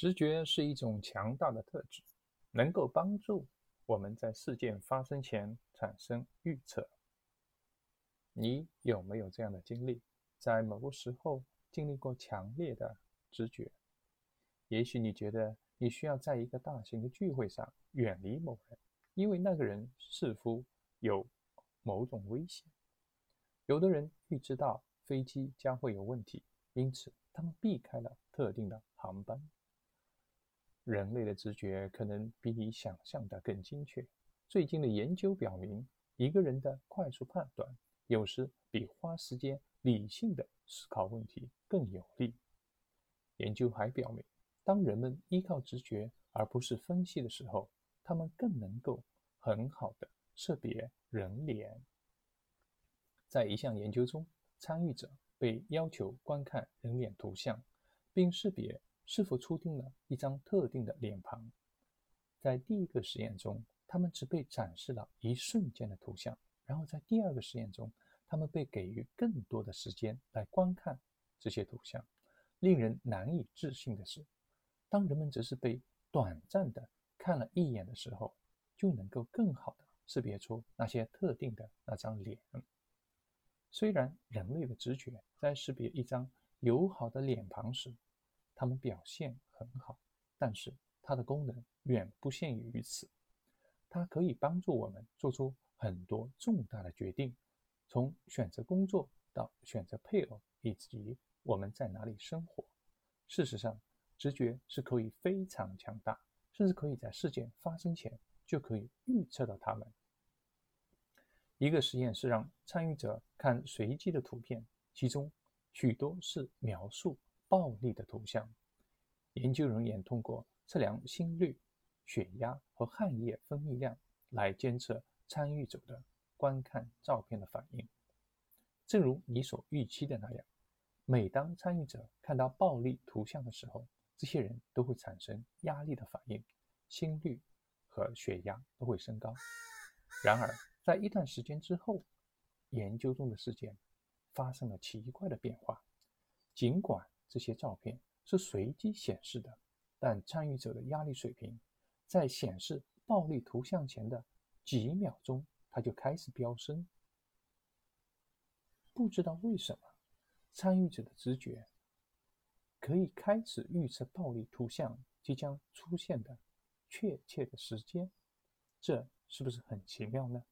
直觉是一种强大的特质，能够帮助我们在事件发生前产生预测。你有没有这样的经历？在某个时候经历过强烈的直觉？也许你觉得你需要在一个大型的聚会上远离某人，因为那个人似乎有某种危险。有的人预知到飞机将会有问题，因此他们避开了特定的航班。人类的直觉可能比你想象的更精确。最近的研究表明，一个人的快速判断有时比花时间理性的思考问题更有利。研究还表明，当人们依靠直觉而不是分析的时候，他们更能够很好的识别人脸。在一项研究中，参与者被要求观看人脸图像，并识别。是否出定了一张特定的脸庞？在第一个实验中，他们只被展示了一瞬间的图像；然后在第二个实验中，他们被给予更多的时间来观看这些图像。令人难以置信的是，当人们只是被短暂的看了一眼的时候，就能够更好的识别出那些特定的那张脸。虽然人类的直觉在识别一张友好的脸庞时，它们表现很好，但是它的功能远不限于此。它可以帮助我们做出很多重大的决定，从选择工作到选择配偶，以及我们在哪里生活。事实上，直觉是可以非常强大，甚至可以在事件发生前就可以预测到它们。一个实验是让参与者看随机的图片，其中许多是描述。暴力的图像，研究人员通过测量心率、血压和汗液分泌量来监测参与者的观看照片的反应。正如你所预期的那样，每当参与者看到暴力图像的时候，这些人都会产生压力的反应，心率和血压都会升高。然而，在一段时间之后，研究中的事件发生了奇怪的变化，尽管。这些照片是随机显示的，但参与者的压力水平在显示暴力图像前的几秒钟，它就开始飙升。不知道为什么，参与者的直觉可以开始预测暴力图像即将出现的确切的时间，这是不是很奇妙呢？